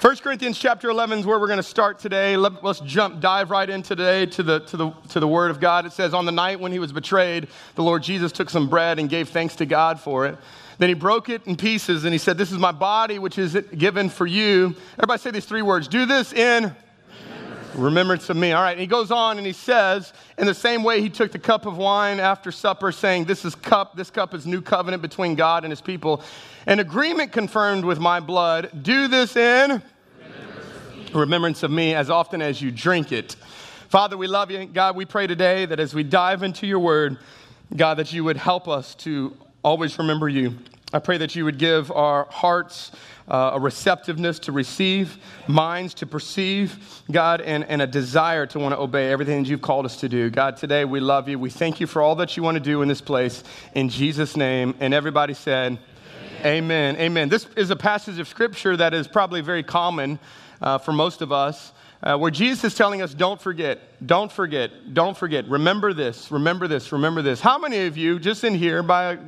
1 Corinthians chapter 11 is where we're going to start today. Let, us jump, dive right in today to the, to, the, to the Word of God. It says, On the night when he was betrayed, the Lord Jesus took some bread and gave thanks to God for it. Then he broke it in pieces and he said, This is my body, which is given for you. Everybody say these three words Do this in remembrance of me. All right, and he goes on and he says, in the same way, he took the cup of wine after supper, saying, This is cup, this cup is new covenant between God and his people. An agreement confirmed with my blood. Do this in remembrance of me as often as you drink it. Father, we love you. God, we pray today that as we dive into your word, God, that you would help us to always remember you. I pray that you would give our hearts uh, a receptiveness to receive, minds to perceive, God, and, and a desire to want to obey everything that you've called us to do. God, today we love you. We thank you for all that you want to do in this place. In Jesus' name. And everybody said, Amen. Amen. Amen. This is a passage of scripture that is probably very common uh, for most of us. Uh, where Jesus is telling us, don't forget, don't forget, don't forget. Remember this, remember this, remember this. How many of you, just in here, by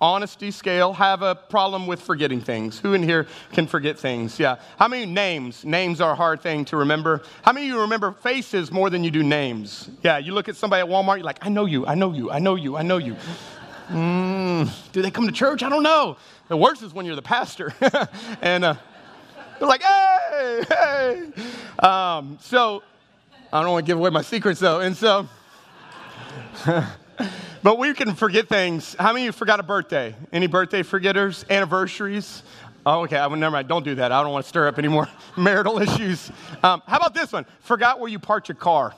honesty scale, have a problem with forgetting things? Who in here can forget things? Yeah. How many names? Names are a hard thing to remember. How many of you remember faces more than you do names? Yeah, you look at somebody at Walmart, you're like, I know you, I know you, I know you, I know you. Mm, do they come to church? I don't know. The worst is when you're the pastor. and, uh, they're like, hey, hey. Um, so I don't want to give away my secrets though. And so, but we can forget things. How many of you forgot a birthday? Any birthday forgetters? Anniversaries? Oh, okay. I would never mind. Don't do that. I don't want to stir up any more marital issues. Um, how about this one? Forgot where you parked your car.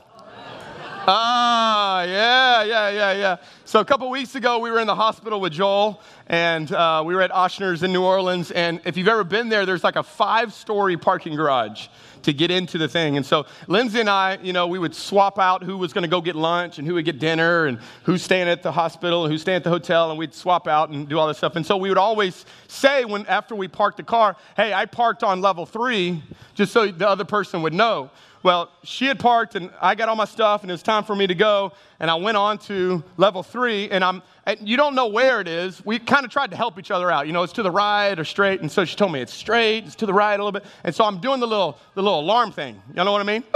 Ah, yeah, yeah, yeah, yeah. So a couple weeks ago, we were in the hospital with Joel, and uh, we were at Ochsner's in New Orleans. And if you've ever been there, there's like a five-story parking garage to get into the thing. And so Lindsay and I, you know, we would swap out who was going to go get lunch and who would get dinner and who's staying at the hospital and who's staying at the hotel, and we'd swap out and do all this stuff. And so we would always say when after we parked the car, "Hey, I parked on level three," just so the other person would know. Well, she had parked and I got all my stuff and it was time for me to go. And I went on to level three and I'm, and you don't know where it is. We kind of tried to help each other out. You know, it's to the right or straight. And so she told me it's straight, it's to the right a little bit. And so I'm doing the little, the little alarm thing. You know what I mean?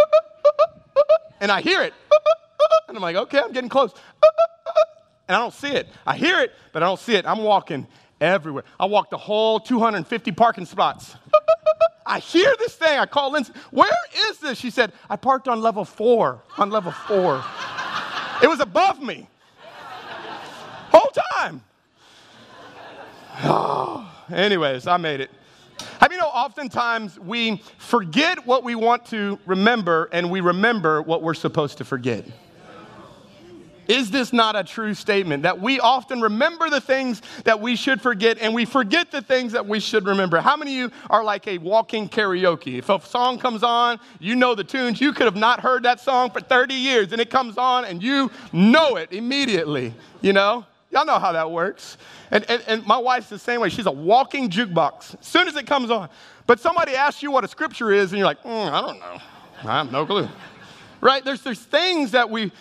And I hear it. And I'm like, okay, I'm getting close. And I don't see it. I hear it, but I don't see it. I'm walking everywhere. I walked the whole 250 parking spots. I hear this thing. I call Lindsay, where is this? She said, I parked on level four, on level four. it was above me. Whole time. Oh, anyways, I made it. Have you know, oftentimes we forget what we want to remember and we remember what we're supposed to forget. Is this not a true statement that we often remember the things that we should forget and we forget the things that we should remember? How many of you are like a walking karaoke? If a song comes on, you know the tunes. You could have not heard that song for 30 years and it comes on and you know it immediately, you know? Y'all know how that works. And, and, and my wife's the same way. She's a walking jukebox as soon as it comes on. But somebody asks you what a scripture is and you're like, mm, I don't know. I have no clue. Right? There's, there's things that we,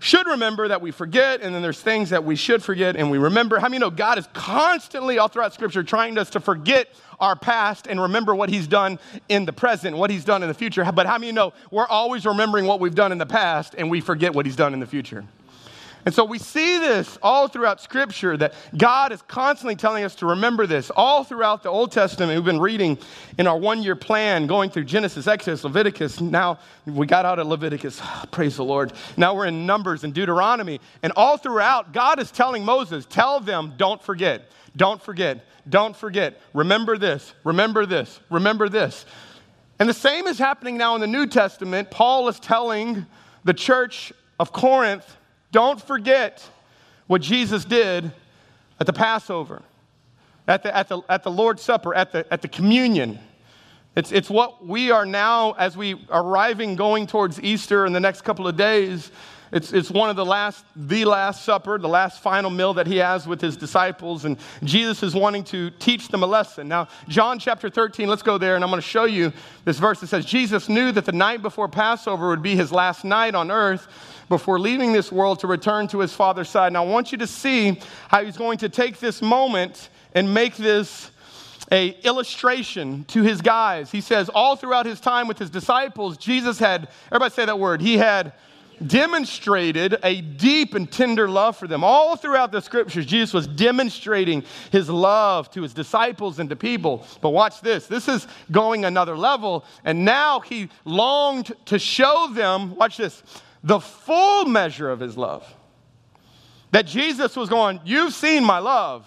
should remember that we forget, and then there's things that we should forget and we remember. How many know God is constantly, all throughout Scripture, trying us to forget our past and remember what He's done in the present, what He's done in the future? But how many know we're always remembering what we've done in the past and we forget what He's done in the future? And so we see this all throughout Scripture that God is constantly telling us to remember this. All throughout the Old Testament, we've been reading in our one year plan, going through Genesis, Exodus, Leviticus. Now we got out of Leviticus. Praise the Lord. Now we're in Numbers and Deuteronomy. And all throughout, God is telling Moses, tell them, don't forget, don't forget, don't forget. Remember this, remember this, remember this. And the same is happening now in the New Testament. Paul is telling the church of Corinth, don't forget what Jesus did at the Passover, at the, at the, at the Lord's Supper, at the, at the communion. It's, it's what we are now, as we arriving, going towards Easter in the next couple of days. It's, it's one of the last, the last supper, the last final meal that he has with his disciples. And Jesus is wanting to teach them a lesson. Now, John chapter 13, let's go there, and I'm going to show you this verse that says Jesus knew that the night before Passover would be his last night on earth before leaving this world to return to his Father's side. And I want you to see how he's going to take this moment and make this a illustration to his guys. He says all throughout his time with his disciples, Jesus had, everybody say that word, he had demonstrated a deep and tender love for them. All throughout the scriptures, Jesus was demonstrating his love to his disciples and to people. But watch this this is going another level. And now he longed to show them, watch this, the full measure of his love. That Jesus was going, You've seen my love,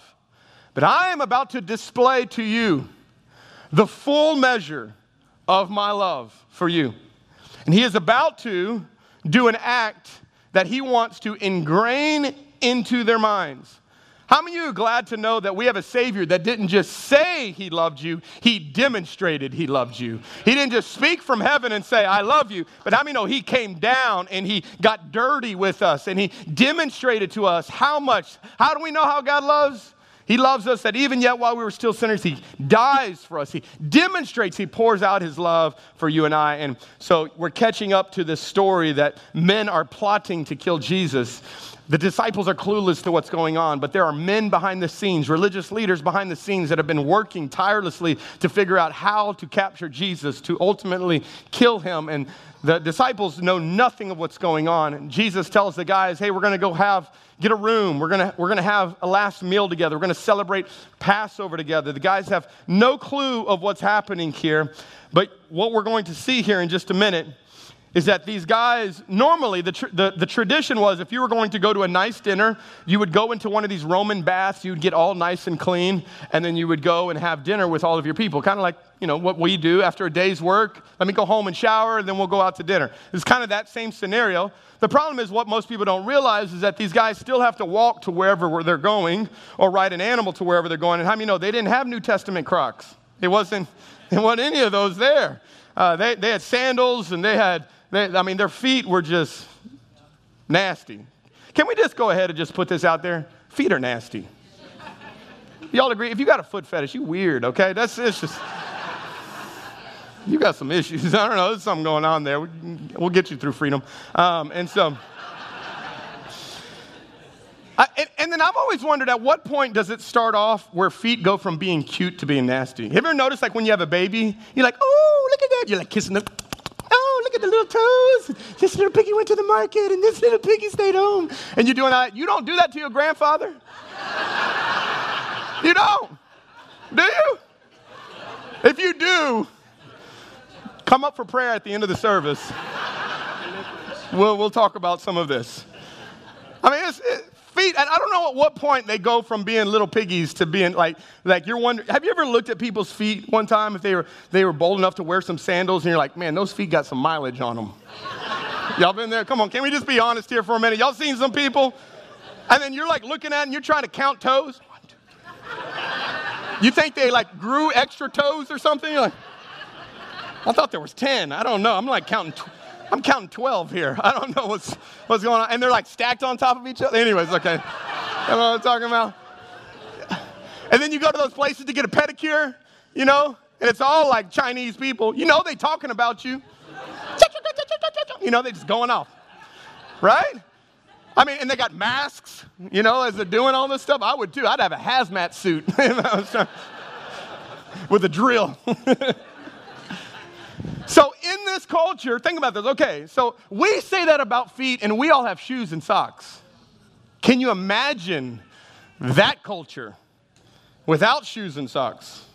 but I am about to display to you the full measure of my love for you. And he is about to do an act that he wants to ingrain into their minds. How many of you are glad to know that we have a Savior that didn't just say He loved you, He demonstrated He loved you? He didn't just speak from heaven and say, I love you, but how many know He came down and He got dirty with us and He demonstrated to us how much? How do we know how God loves? He loves us that even yet while we were still sinners, He dies for us. He demonstrates, He pours out His love for you and I. And so we're catching up to this story that men are plotting to kill Jesus. The disciples are clueless to what's going on, but there are men behind the scenes, religious leaders behind the scenes that have been working tirelessly to figure out how to capture Jesus, to ultimately kill him. And the disciples know nothing of what's going on. And Jesus tells the guys, hey, we're going to go have, get a room. We're going we're to have a last meal together. We're going to celebrate Passover together. The guys have no clue of what's happening here. But what we're going to see here in just a minute is that these guys, normally the, tr- the, the, tradition was if you were going to go to a nice dinner, you would go into one of these Roman baths, you'd get all nice and clean, and then you would go and have dinner with all of your people. Kind of like, you know, what we do after a day's work. Let me go home and shower, and then we'll go out to dinner. It's kind of that same scenario. The problem is what most people don't realize is that these guys still have to walk to wherever they're going or ride an animal to wherever they're going. And how many know they didn't have New Testament Crocs? It wasn't, wasn't any of those there. Uh, they, they had sandals and they had they, I mean, their feet were just nasty. Can we just go ahead and just put this out there? Feet are nasty. Y'all agree? If you got a foot fetish, you weird, okay? That's it's just you got some issues. I don't know. There's something going on there. We'll get you through freedom. Um, and so, I, and, and, then I've always wondered at what point does it start off where feet go from being cute to being nasty? Have you ever noticed, like when you have a baby, you're like, oh, look at that. You're like kissing them the little toes. This little piggy went to the market and this little piggy stayed home. And you're doing that. You don't do that to your grandfather? you don't. Do you? If you do, come up for prayer at the end of the service. We'll, we'll talk about some of this. I mean, it's, it, feet, and I don't know at what point they go from being little piggies to being like, like you're wondering, have you ever looked at people's feet one time if they were, they were bold enough to wear some sandals and you're like, man, those feet got some mileage on them. Y'all been there? Come on, can we just be honest here for a minute? Y'all seen some people? And then you're like looking at and you're trying to count toes. You think they like grew extra toes or something? You're like, I thought there was 10. I don't know. I'm like counting. I'm counting 12 here. I don't know what's, what's going on. And they're like stacked on top of each other. Anyways, okay. you know what I'm talking about? And then you go to those places to get a pedicure, you know, and it's all like Chinese people. You know they talking about you. You know, they just going off. Right? I mean, and they got masks, you know, as they're doing all this stuff. I would too. I'd have a hazmat suit with a drill. In this culture, think about this. Okay, so we say that about feet, and we all have shoes and socks. Can you imagine that culture without shoes and socks,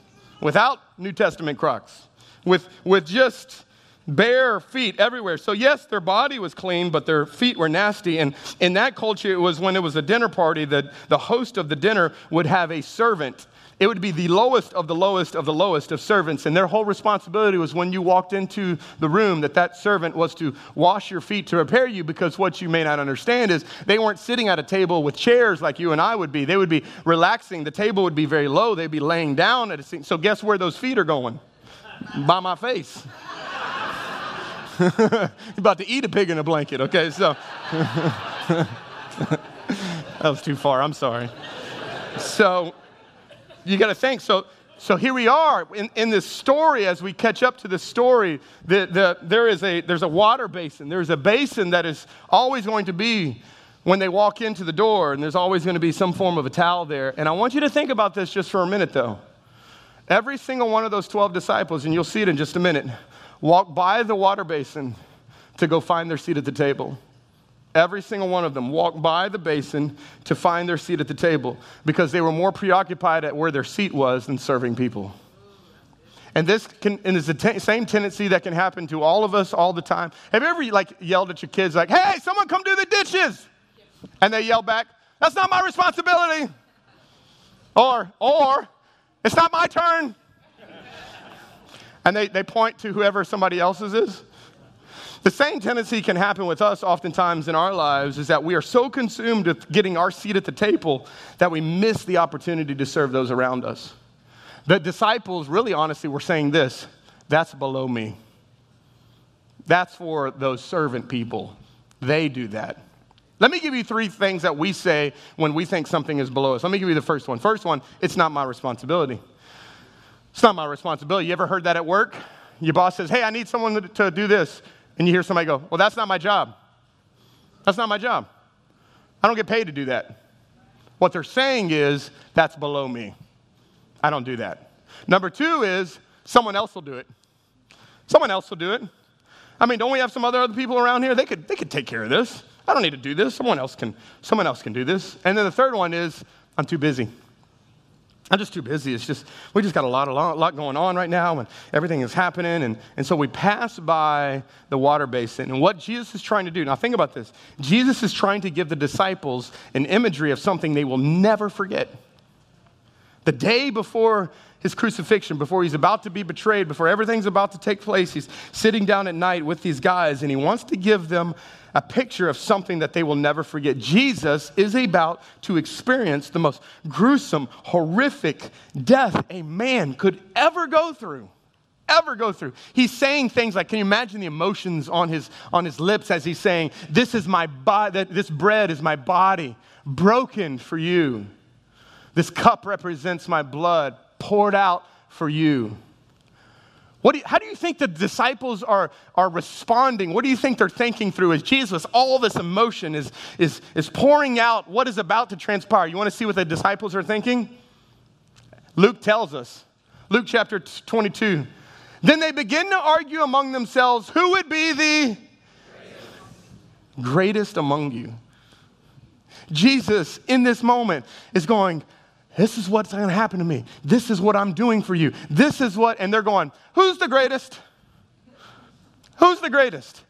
without New Testament Crocs, with, with just bare feet everywhere. So, yes, their body was clean, but their feet were nasty. And in that culture, it was when it was a dinner party that the host of the dinner would have a servant it would be the lowest of the lowest of the lowest of servants. And their whole responsibility was when you walked into the room that that servant was to wash your feet to prepare you because what you may not understand is they weren't sitting at a table with chairs like you and I would be. They would be relaxing. The table would be very low. They'd be laying down at a seat. So guess where those feet are going? By my face. You're about to eat a pig in a blanket, okay? So that was too far. I'm sorry. So you got to think. So, so here we are in, in this story as we catch up to this story. The, the, there is a, there's a water basin. There's a basin that is always going to be when they walk into the door, and there's always going to be some form of a towel there. And I want you to think about this just for a minute, though. Every single one of those 12 disciples, and you'll see it in just a minute, walked by the water basin to go find their seat at the table. Every single one of them walked by the basin to find their seat at the table because they were more preoccupied at where their seat was than serving people. And this can, and is the t- same tendency that can happen to all of us all the time. Have you ever like yelled at your kids like, "Hey, someone come do the dishes," and they yell back, "That's not my responsibility," or or "It's not my turn," and they, they point to whoever somebody else's is. The same tendency can happen with us oftentimes in our lives is that we are so consumed with getting our seat at the table that we miss the opportunity to serve those around us. The disciples, really honestly, were saying this that's below me. That's for those servant people. They do that. Let me give you three things that we say when we think something is below us. Let me give you the first one. First one, it's not my responsibility. It's not my responsibility. You ever heard that at work? Your boss says, Hey, I need someone to do this. And you hear somebody go, Well, that's not my job. That's not my job. I don't get paid to do that. What they're saying is, That's below me. I don't do that. Number two is someone else will do it. Someone else will do it. I mean, don't we have some other other people around here? They could, they could take care of this. I don't need to do this. Someone else can, someone else can do this. And then the third one is I'm too busy. I'm just too busy. It's just, we just got a lot, a lot, a lot going on right now, and everything is happening. And, and so we pass by the water basin. And what Jesus is trying to do, now think about this Jesus is trying to give the disciples an imagery of something they will never forget. The day before his crucifixion, before he's about to be betrayed, before everything's about to take place, he's sitting down at night with these guys and he wants to give them a picture of something that they will never forget. Jesus is about to experience the most gruesome, horrific death a man could ever go through. Ever go through. He's saying things like, can you imagine the emotions on his, on his lips as he's saying, This is my body, this bread is my body, broken for you. This cup represents my blood poured out for you. Do you, how do you think the disciples are, are responding? What do you think they're thinking through as Jesus, all this emotion is, is, is pouring out what is about to transpire? You want to see what the disciples are thinking? Luke tells us. Luke chapter 22. Then they begin to argue among themselves who would be the greatest among you. Jesus, in this moment, is going, this is what's going to happen to me. This is what I'm doing for you. This is what, and they're going, Who's the greatest? Who's the greatest?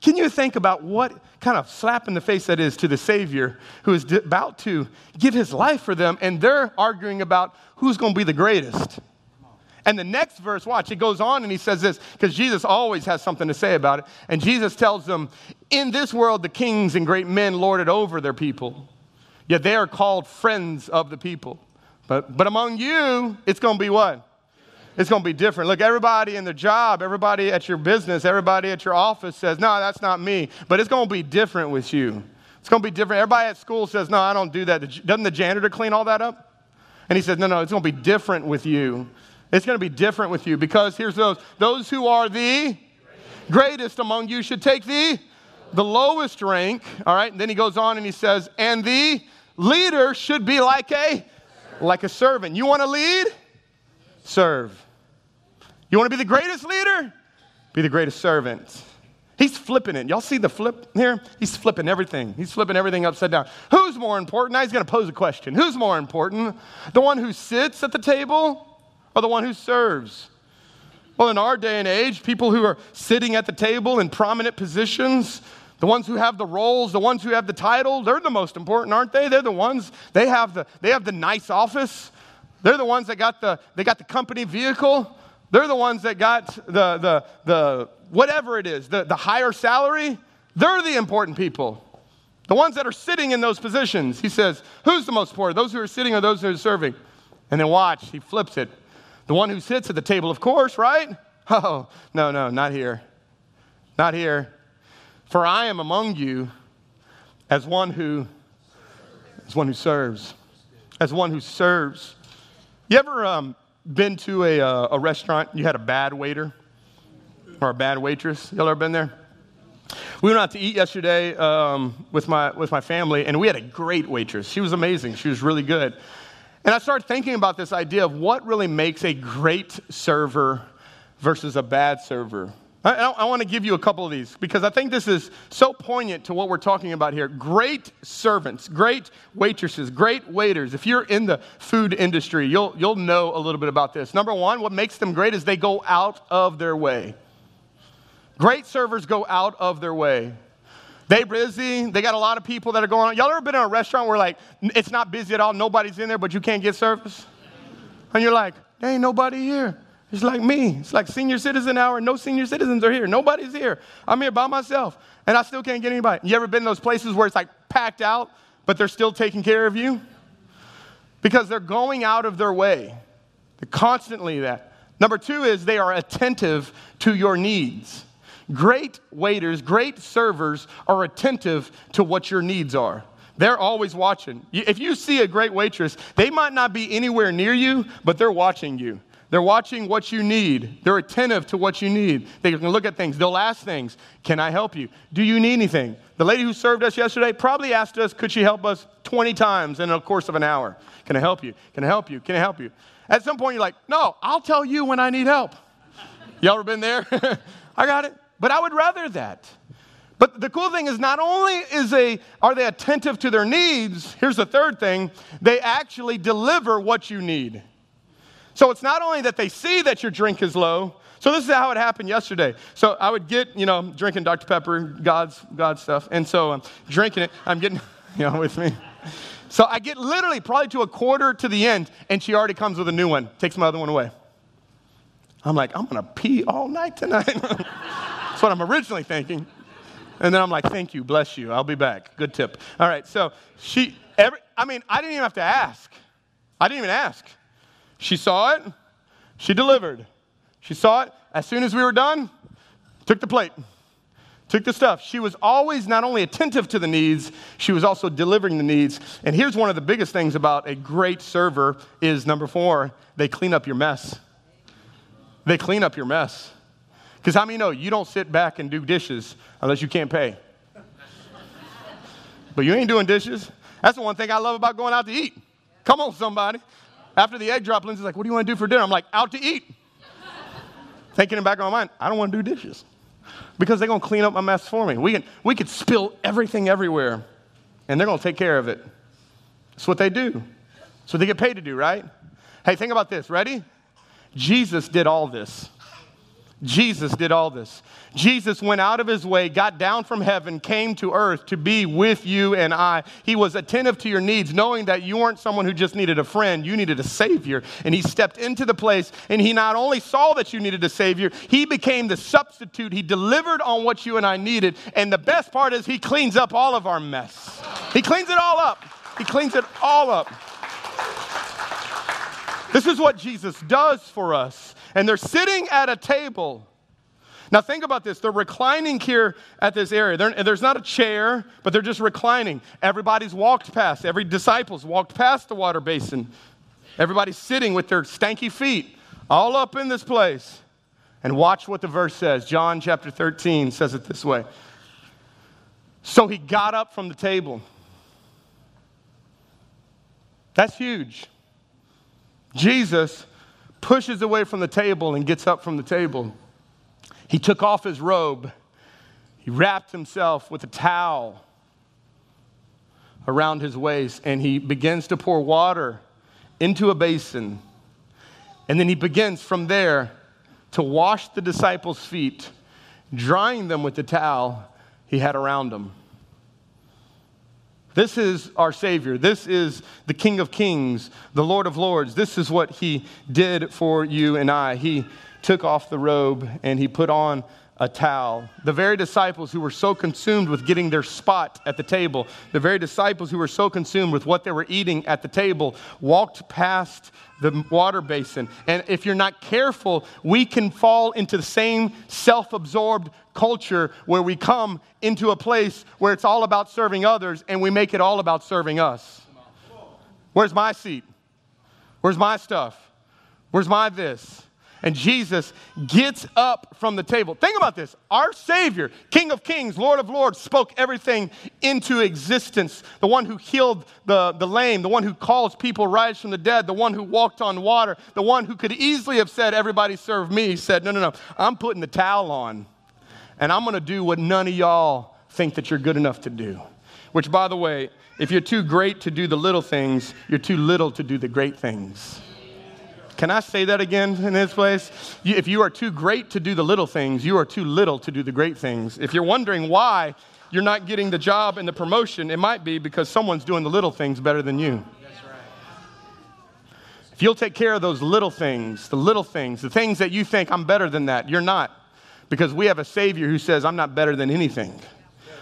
Can you think about what kind of slap in the face that is to the Savior who is about to give his life for them, and they're arguing about who's going to be the greatest? And the next verse, watch, it goes on and he says this, because Jesus always has something to say about it. And Jesus tells them, In this world, the kings and great men lord it over their people, yet they are called friends of the people. But, but among you, it's going to be what? It's going to be different. Look, everybody in the job, everybody at your business, everybody at your office says, no, that's not me. But it's going to be different with you. It's going to be different. Everybody at school says, no, I don't do that. Doesn't the janitor clean all that up? And he says, no, no, it's going to be different with you. It's going to be different with you because here's those those who are the greatest among you should take the the lowest rank. All right. And then he goes on and he says, and the leader should be like a like a servant. You want to lead? Serve. You want to be the greatest leader? Be the greatest servant. He's flipping it. Y'all see the flip here? He's flipping everything. He's flipping everything upside down. Who's more important? Now he's going to pose a question. Who's more important? The one who sits at the table or the one who serves? Well, in our day and age, people who are sitting at the table in prominent positions, the ones who have the roles, the ones who have the title, they're the most important, aren't they? They're the ones, they have the, they have the nice office. They're the ones that got the, they got the company vehicle. They're the ones that got the, the, the whatever it is, the, the higher salary. They're the important people. The ones that are sitting in those positions. He says, who's the most important? Those who are sitting or those who are serving? And then watch, he flips it. The one who sits at the table, of course, right? Oh, no, no, not here. Not here. For I am among you as one who as one who serves. As one who serves. You ever um, been to a, uh, a restaurant, you had a bad waiter or a bad waitress? Y'all ever been there? We went out to eat yesterday um, with, my, with my family, and we had a great waitress. She was amazing. She was really good. And I started thinking about this idea of what really makes a great server versus a bad server. I, I, want to give you a couple of these because I think this is so poignant to what we're talking about here. Great servants, great waitresses, great waiters. If you're in the food industry, you'll, you'll know a little bit about this. Number one, what makes them great is they go out of their way. Great servers go out of their way. They busy. They got a lot of people that are going on. Y'all ever been in a restaurant where like it's not busy at all, nobody's in there, but you can't get service? And you're like, there ain't nobody here. It's like me. It's like senior citizen hour. No senior citizens are here. Nobody's here. I'm here by myself, and I still can't get anybody. You ever been in those places where it's like packed out, but they're still taking care of you? Because they're going out of their way. They're constantly that. Number two is they are attentive to your needs. Great waiters, great servers are attentive to what your needs are. They're always watching. If you see a great waitress, they might not be anywhere near you, but they're watching you. They're watching what you need. They're attentive to what you need. They can look at things. They'll ask things. Can I help you? Do you need anything? The lady who served us yesterday probably asked us, could she help us 20 times in the course of an hour? Can I help you? Can I help you? Can I help you? At some point, you're like, no, I'll tell you when I need help. Y'all ever been there? I got it. But I would rather that. But the cool thing is not only is they are they attentive to their needs, here's the third thing, they actually deliver what you need. So it's not only that they see that your drink is low. So this is how it happened yesterday. So I would get, you know, drinking Dr. Pepper, God's God stuff, and so I'm drinking it. I'm getting, you know, with me. So I get literally probably to a quarter to the end, and she already comes with a new one, takes my other one away. I'm like, I'm gonna pee all night tonight. That's what I'm originally thinking. And then I'm like, thank you, bless you, I'll be back. Good tip. All right, so she, every, I mean, I didn't even have to ask. I didn't even ask. She saw it, she delivered. She saw it. As soon as we were done, took the plate, took the stuff. She was always not only attentive to the needs, she was also delivering the needs. And here's one of the biggest things about a great server is number 4, they clean up your mess. They clean up your mess. Because how many know you don't sit back and do dishes unless you can't pay? but you ain't doing dishes. That's the one thing I love about going out to eat. Come on, somebody. After the egg drop, Lindsay's like, What do you want to do for dinner? I'm like, Out to eat. Thinking in back of my mind, I don't want to do dishes because they're going to clean up my mess for me. We, can, we could spill everything everywhere and they're going to take care of it. That's what they do. That's what they get paid to do, right? Hey, think about this. Ready? Jesus did all this. Jesus did all this. Jesus went out of his way, got down from heaven, came to earth to be with you and I. He was attentive to your needs, knowing that you weren't someone who just needed a friend, you needed a Savior. And he stepped into the place, and he not only saw that you needed a Savior, he became the substitute. He delivered on what you and I needed. And the best part is, he cleans up all of our mess. He cleans it all up. He cleans it all up. This is what Jesus does for us and they're sitting at a table. Now, think about this. They're reclining here at this area. They're, there's not a chair, but they're just reclining. Everybody's walked past, every disciple's walked past the water basin. Everybody's sitting with their stanky feet all up in this place. And watch what the verse says. John chapter 13 says it this way. So he got up from the table. That's huge. Jesus pushes away from the table and gets up from the table. He took off his robe. He wrapped himself with a towel around his waist and he begins to pour water into a basin. And then he begins from there to wash the disciples' feet, drying them with the towel he had around them. This is our Savior. This is the King of Kings, the Lord of Lords. This is what He did for you and I. He took off the robe and He put on a towel. The very disciples who were so consumed with getting their spot at the table, the very disciples who were so consumed with what they were eating at the table, walked past the water basin. And if you're not careful, we can fall into the same self absorbed culture where we come into a place where it's all about serving others and we make it all about serving us. Where's my seat? Where's my stuff? Where's my this? And Jesus gets up from the table. Think about this. Our Savior, King of Kings, Lord of Lords, spoke everything into existence. The one who healed the, the lame, the one who calls people rise from the dead, the one who walked on water, the one who could easily have said, Everybody serve me, he said, No, no, no, I'm putting the towel on. And I'm going to do what none of y'all think that you're good enough to do. Which, by the way, if you're too great to do the little things, you're too little to do the great things. Can I say that again in this place? If you are too great to do the little things, you are too little to do the great things. If you're wondering why you're not getting the job and the promotion, it might be because someone's doing the little things better than you. If you'll take care of those little things, the little things, the things that you think I'm better than that, you're not. Because we have a Savior who says, I'm not better than anything.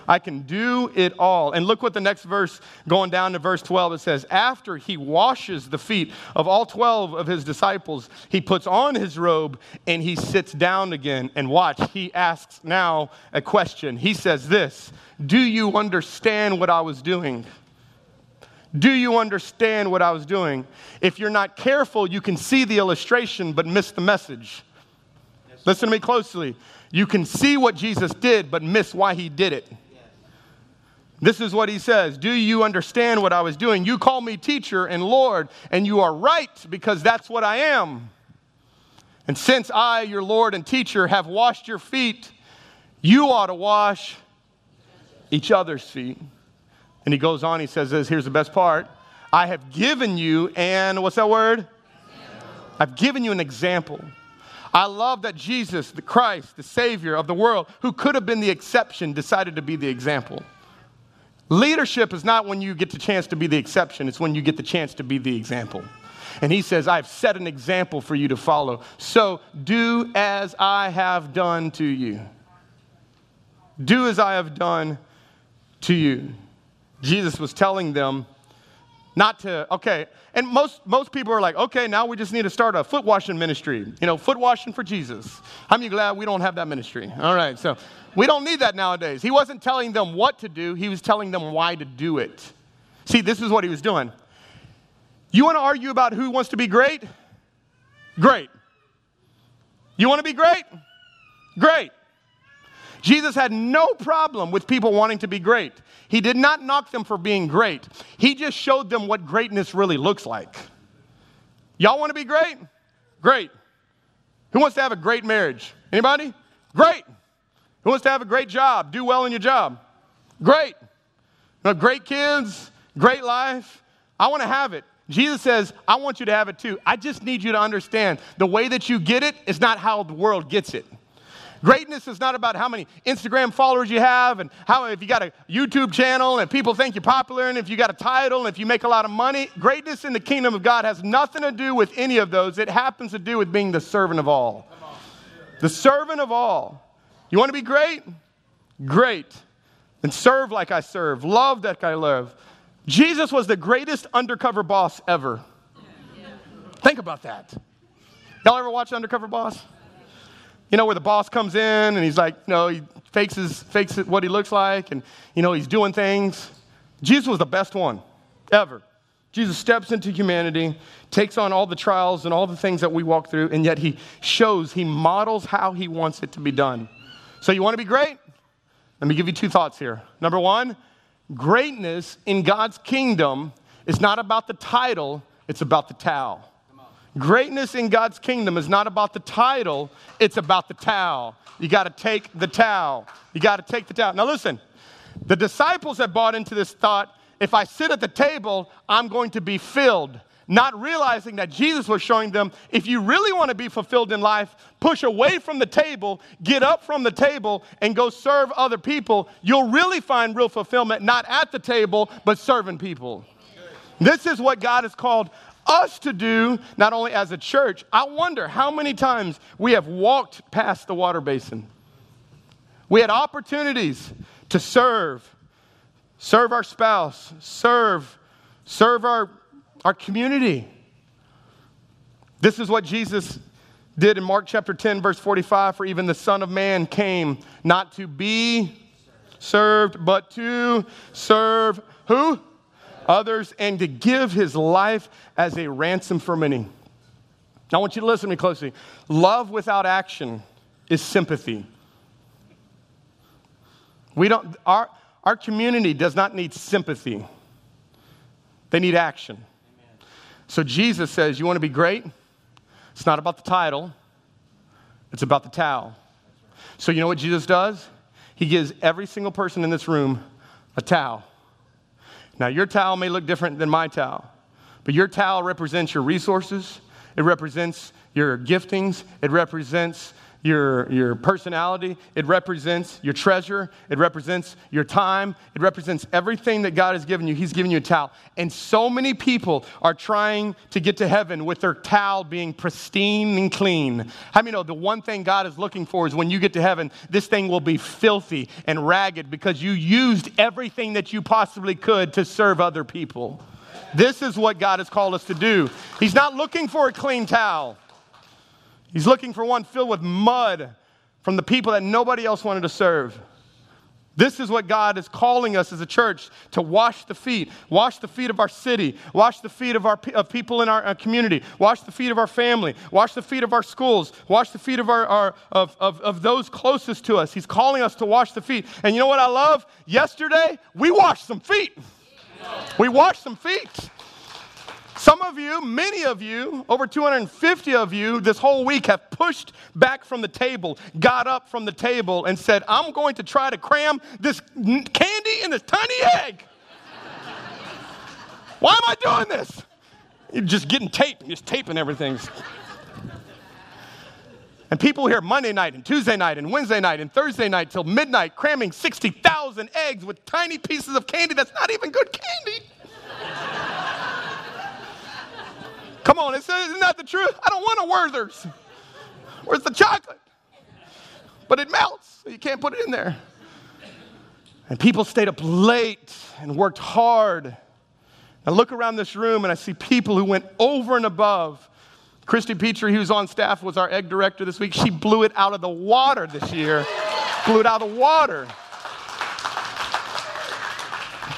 I can do it all. And look what the next verse, going down to verse 12, it says, After he washes the feet of all 12 of his disciples, he puts on his robe and he sits down again. And watch, he asks now a question. He says, This, do you understand what I was doing? Do you understand what I was doing? If you're not careful, you can see the illustration but miss the message. Listen to me closely. You can see what Jesus did but miss why he did it. This is what he says Do you understand what I was doing? You call me teacher and Lord, and you are right because that's what I am. And since I, your Lord and teacher, have washed your feet, you ought to wash each other's feet. And he goes on, he says this here's the best part I have given you, and what's that word? I've given you an example. I love that Jesus, the Christ, the Savior of the world, who could have been the exception, decided to be the example. Leadership is not when you get the chance to be the exception, it's when you get the chance to be the example. And he says, I've set an example for you to follow. So do as I have done to you. Do as I have done to you. Jesus was telling them not to, okay, and most, most people are like, okay, now we just need to start a foot washing ministry. You know, foot washing for Jesus. How many glad we don't have that ministry? All right, so we don't need that nowadays. He wasn't telling them what to do, he was telling them why to do it. See, this is what he was doing. You want to argue about who wants to be great? Great. You want to be great? Great. Jesus had no problem with people wanting to be great. He did not knock them for being great. He just showed them what greatness really looks like. Y'all want to be great? Great. Who wants to have a great marriage? Anybody? Great. Who wants to have a great job? Do well in your job? Great. Have great kids, great life. I want to have it. Jesus says, I want you to have it too. I just need you to understand the way that you get it is not how the world gets it. Greatness is not about how many Instagram followers you have and how if you got a YouTube channel and people think you're popular and if you got a title and if you make a lot of money. Greatness in the kingdom of God has nothing to do with any of those. It happens to do with being the servant of all. The servant of all. You want to be great? Great. And serve like I serve, love like I love. Jesus was the greatest undercover boss ever. Think about that. Y'all ever watch Undercover Boss? You know, where the boss comes in and he's like, you know, he fakes, his, fakes what he looks like and, you know, he's doing things. Jesus was the best one ever. Jesus steps into humanity, takes on all the trials and all the things that we walk through, and yet he shows, he models how he wants it to be done. So, you want to be great? Let me give you two thoughts here. Number one, greatness in God's kingdom is not about the title, it's about the towel. Greatness in God's kingdom is not about the title, it's about the towel. You got to take the towel. You got to take the towel. Now, listen, the disciples have bought into this thought if I sit at the table, I'm going to be filled. Not realizing that Jesus was showing them if you really want to be fulfilled in life, push away from the table, get up from the table, and go serve other people. You'll really find real fulfillment not at the table, but serving people. This is what God has called us to do, not only as a church. I wonder how many times we have walked past the water basin. We had opportunities to serve, serve our spouse, serve, serve our, our community. This is what Jesus did in Mark chapter 10, verse 45 For even the Son of Man came not to be served, but to serve who? Others and to give his life as a ransom for many. Now, I want you to listen to me closely. Love without action is sympathy. We don't, our, our community does not need sympathy, they need action. So Jesus says, You want to be great? It's not about the title, it's about the towel. So, you know what Jesus does? He gives every single person in this room a towel. Now, your towel may look different than my towel, but your towel represents your resources, it represents your giftings, it represents your, your personality, it represents your treasure, it represents your time, it represents everything that God has given you. He's given you a towel. And so many people are trying to get to heaven with their towel being pristine and clean. How many know the one thing God is looking for is when you get to heaven, this thing will be filthy and ragged because you used everything that you possibly could to serve other people. This is what God has called us to do. He's not looking for a clean towel. He's looking for one filled with mud from the people that nobody else wanted to serve. This is what God is calling us as a church to wash the feet, wash the feet of our city, wash the feet of our of people in our, our community, wash the feet of our family, wash the feet of our schools, wash the feet of our, our of, of, of those closest to us. He's calling us to wash the feet. And you know what I love? Yesterday we washed some feet. We washed some feet. Some of you, many of you, over 250 of you this whole week have pushed back from the table, got up from the table, and said, I'm going to try to cram this candy in this tiny egg. Why am I doing this? You're just getting tape, just taping everything. And people here Monday night and Tuesday night and Wednesday night and Thursday night till midnight cramming 60,000 eggs with tiny pieces of candy that's not even good candy. Come on, it's, isn't that the truth? I don't want a Werther's. Where's the chocolate? But it melts, so you can't put it in there. And people stayed up late and worked hard. I look around this room and I see people who went over and above. Christy Petrie, who's on staff, was our egg director this week. She blew it out of the water this year. blew it out of the water.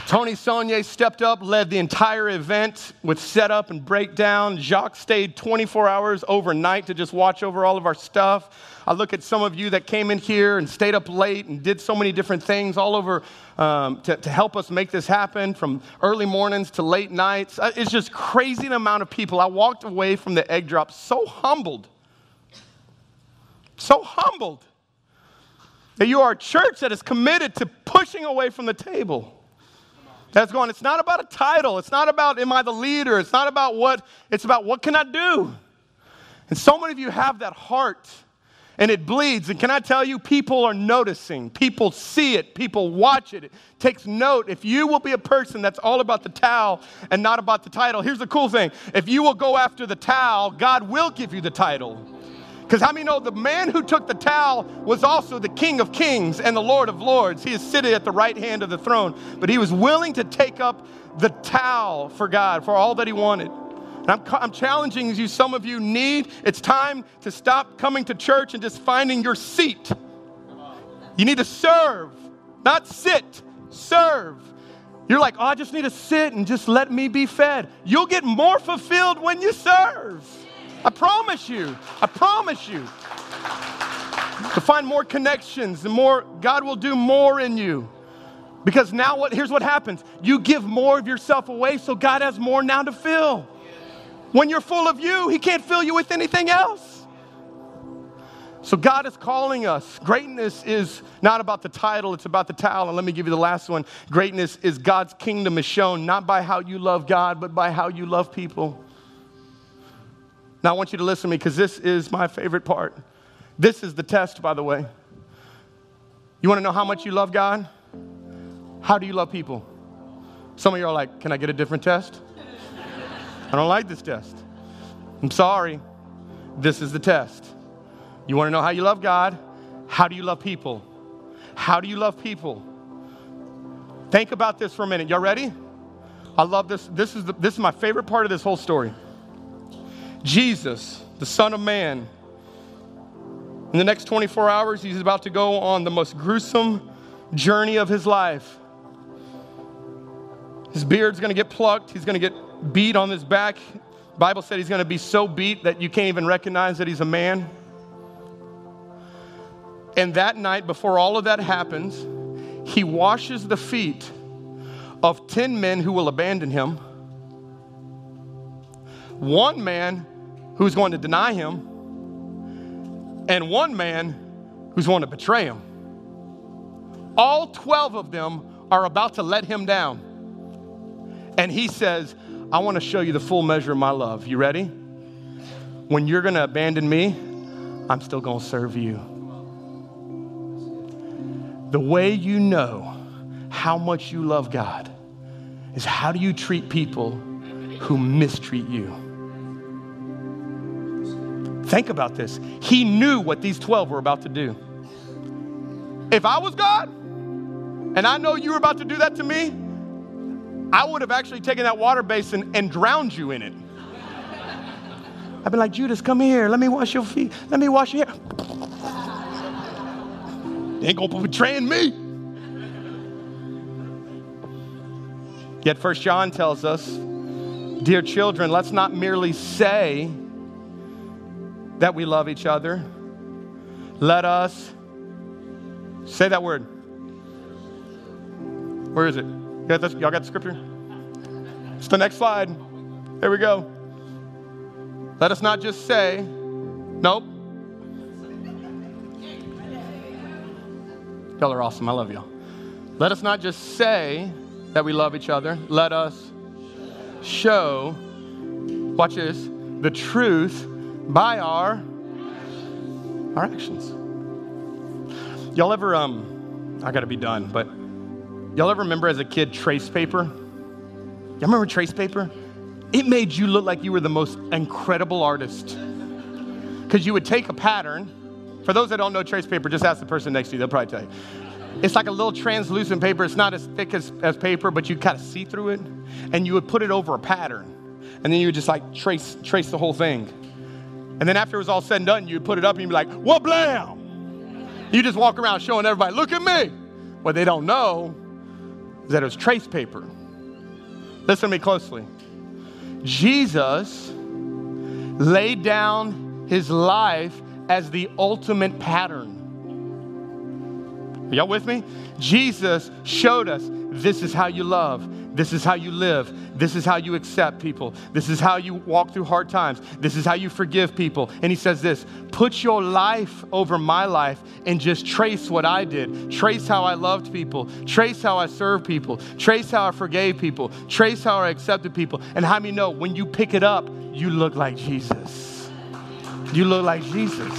Tony Saunier stepped up, led the entire event with setup and breakdown. Jacques stayed 24 hours overnight to just watch over all of our stuff. I look at some of you that came in here and stayed up late and did so many different things all over um, to, to help us make this happen from early mornings to late nights. Uh, it's just crazy amount of people. I walked away from the egg drop so humbled. So humbled that you are a church that is committed to pushing away from the table that's going, it's not about a title. It's not about, am I the leader? It's not about what, it's about what can I do? And so many of you have that heart and it bleeds. And can I tell you, people are noticing. People see it. People watch it. It takes note. If you will be a person that's all about the towel and not about the title, here's the cool thing if you will go after the towel, God will give you the title. Because how many know the man who took the towel was also the King of Kings and the Lord of Lords? He is sitting at the right hand of the throne, but he was willing to take up the towel for God, for all that he wanted. And I'm, I'm challenging you, some of you need, it's time to stop coming to church and just finding your seat. You need to serve, not sit, serve. You're like, oh, I just need to sit and just let me be fed. You'll get more fulfilled when you serve. I promise you. I promise you. To find more connections and more, God will do more in you. Because now what here's what happens. You give more of yourself away, so God has more now to fill. When you're full of you, He can't fill you with anything else. So God is calling us. Greatness is not about the title, it's about the towel. And let me give you the last one. Greatness is God's kingdom is shown not by how you love God, but by how you love people. Now, I want you to listen to me because this is my favorite part. This is the test, by the way. You want to know how much you love God? How do you love people? Some of you are like, Can I get a different test? I don't like this test. I'm sorry. This is the test. You want to know how you love God? How do you love people? How do you love people? Think about this for a minute. Y'all ready? I love this. This is, the, this is my favorite part of this whole story. Jesus, the Son of Man, in the next 24 hours, he's about to go on the most gruesome journey of his life. His beard's gonna get plucked, he's gonna get beat on his back, Bible said he's going to be so beat that you can't even recognize that he's a man. And that night, before all of that happens, he washes the feet of 10 men who will abandon him, one man who's going to deny him, and one man who's going to betray him. All 12 of them are about to let him down. And he says, I want to show you the full measure of my love. You ready? When you're going to abandon me, I'm still going to serve you. The way you know how much you love God is how do you treat people who mistreat you? Think about this. He knew what these 12 were about to do. If I was God and I know you were about to do that to me, I would have actually taken that water basin and drowned you in it. I'd be like, Judas, come here. Let me wash your feet. Let me wash your hair. They ain't gonna be betraying me. Yet First John tells us, dear children, let's not merely say that we love each other. Let us say that word. Where is it? You got this? Y'all got the scripture? It's the next slide. There we go. Let us not just say, nope. Y'all are awesome. I love y'all. Let us not just say that we love each other. Let us show, watch this, the truth by our our actions. Y'all ever um I got to be done, but y'all ever remember as a kid trace paper? Y'all remember trace paper? It made you look like you were the most incredible artist. Cuz you would take a pattern. For those that don't know trace paper, just ask the person next to you, they'll probably tell you. It's like a little translucent paper. It's not as thick as, as paper, but you kind of see through it. And you would put it over a pattern. And then you would just like trace trace the whole thing. And then after it was all said and done, you'd put it up and you'd be like, what blam? You just walk around showing everybody, look at me. What they don't know is that it was trace paper. Listen to me closely. Jesus laid down his life as the ultimate pattern. Are y'all with me? Jesus showed us this is how you love. This is how you live. This is how you accept people. This is how you walk through hard times. This is how you forgive people. And he says this put your life over my life and just trace what I did. Trace how I loved people. Trace how I served people. Trace how I forgave people. Trace how I accepted people. And how many know when you pick it up, you look like Jesus? You look like Jesus.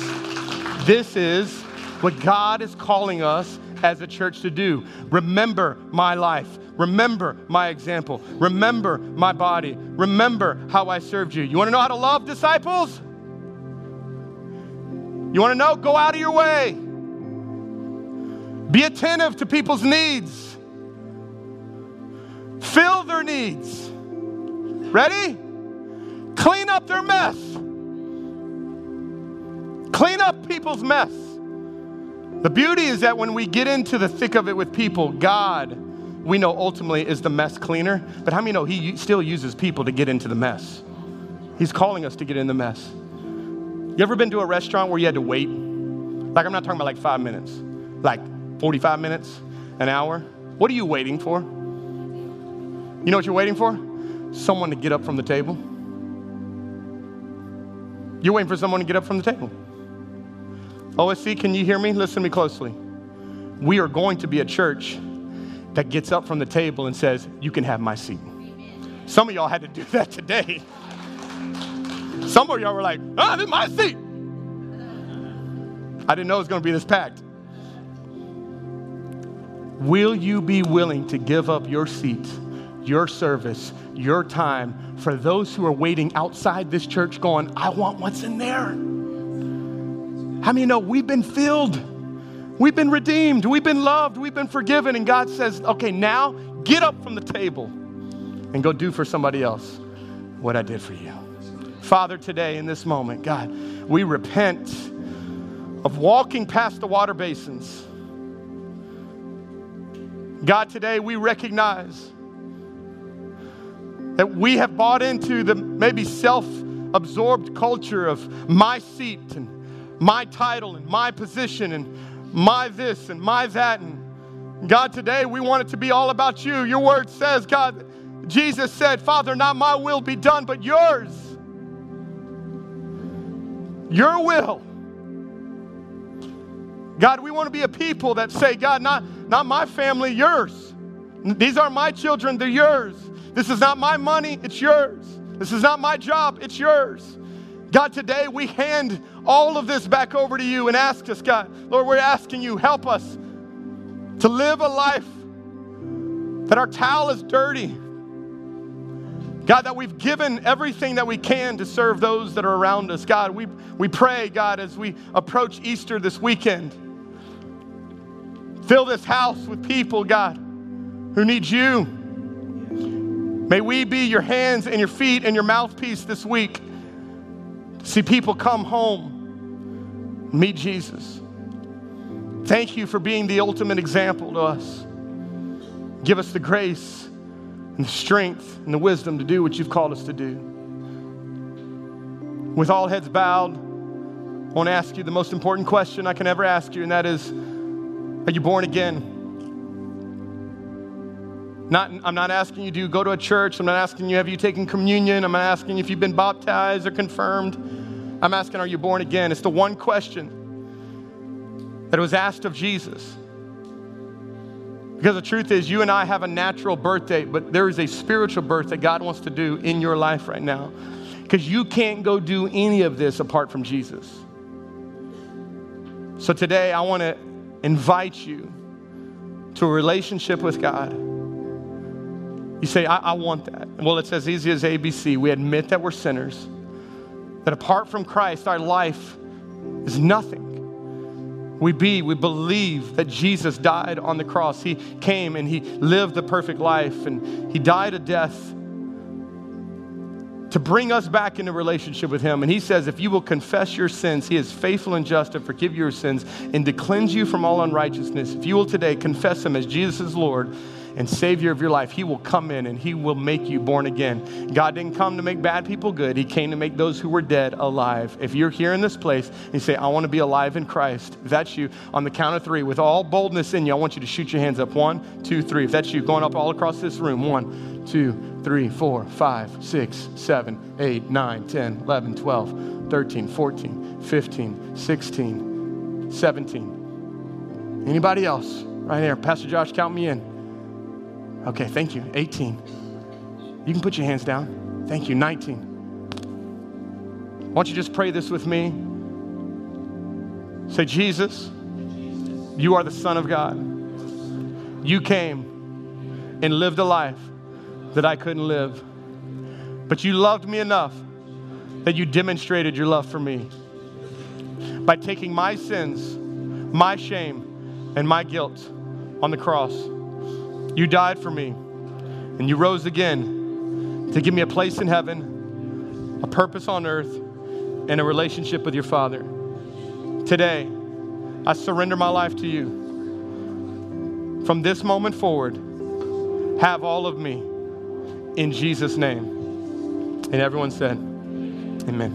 This is what God is calling us as a church to do. Remember my life. Remember my example. Remember my body. Remember how I served you. You want to know how to love disciples? You want to know? Go out of your way. Be attentive to people's needs. Fill their needs. Ready? Clean up their mess. Clean up people's mess. The beauty is that when we get into the thick of it with people, God, we know ultimately is the mess cleaner. But how many know He still uses people to get into the mess? He's calling us to get in the mess. You ever been to a restaurant where you had to wait? Like, I'm not talking about like five minutes, like 45 minutes, an hour. What are you waiting for? You know what you're waiting for? Someone to get up from the table. You're waiting for someone to get up from the table. OSC, can you hear me? Listen to me closely. We are going to be a church that gets up from the table and says, You can have my seat. Some of y'all had to do that today. Some of y'all were like, Ah, this is my seat. I didn't know it was going to be this packed. Will you be willing to give up your seat, your service, your time for those who are waiting outside this church going, I want what's in there? How many know we've been filled? We've been redeemed. We've been loved. We've been forgiven. And God says, okay, now get up from the table and go do for somebody else what I did for you. Father, today in this moment, God, we repent of walking past the water basins. God, today we recognize that we have bought into the maybe self absorbed culture of my seat and my title and my position and my this and my that. And God, today we want it to be all about you. Your word says, God, Jesus said, Father, not my will be done, but yours. Your will. God, we want to be a people that say, God, not, not my family, yours. These are my children, they're yours. This is not my money, it's yours. This is not my job, it's yours. God, today we hand all of this back over to you and ask us, God, Lord, we're asking you, help us to live a life that our towel is dirty. God, that we've given everything that we can to serve those that are around us. God, we, we pray, God, as we approach Easter this weekend, fill this house with people, God, who need you. May we be your hands and your feet and your mouthpiece this week see people come home, meet Jesus. Thank you for being the ultimate example to us. Give us the grace and the strength and the wisdom to do what you've called us to do. With all heads bowed, I want to ask you the most important question I can ever ask you, and that is Are you born again? Not, I'm not asking you, do you go to a church? I'm not asking you, have you taken communion? I'm not asking if you've been baptized or confirmed. I'm asking, are you born again? It's the one question that was asked of Jesus. Because the truth is, you and I have a natural birth date, but there is a spiritual birth that God wants to do in your life right now. Because you can't go do any of this apart from Jesus. So today, I want to invite you to a relationship with God. You say, I, I, want that. Well, it's as easy as ABC. We admit that we're sinners, that apart from Christ, our life is nothing. We be, we believe that Jesus died on the cross. He came and he lived the perfect life and he died a death to bring us back into relationship with him. And he says, if you will confess your sins, he is faithful and just to forgive your sins and to cleanse you from all unrighteousness. If you will today confess him as Jesus Lord, and Savior of your life, He will come in and He will make you born again. God didn't come to make bad people good, He came to make those who were dead alive. If you're here in this place and you say, I want to be alive in Christ, that's you, on the count of three, with all boldness in you, I want you to shoot your hands up. One, two, three. If that's you, going up all across this room. One, two, three, four, five, six, seven, eight, nine, 10, 11, 12, 13, 14, 15, 16, 17. Anybody else? Right here. Pastor Josh, count me in. Okay, thank you. 18. You can put your hands down. Thank you. 19. Why don't you just pray this with me? Say, Jesus, you are the Son of God. You came and lived a life that I couldn't live. But you loved me enough that you demonstrated your love for me by taking my sins, my shame, and my guilt on the cross. You died for me, and you rose again to give me a place in heaven, a purpose on earth, and a relationship with your Father. Today, I surrender my life to you. From this moment forward, have all of me in Jesus' name. And everyone said, Amen.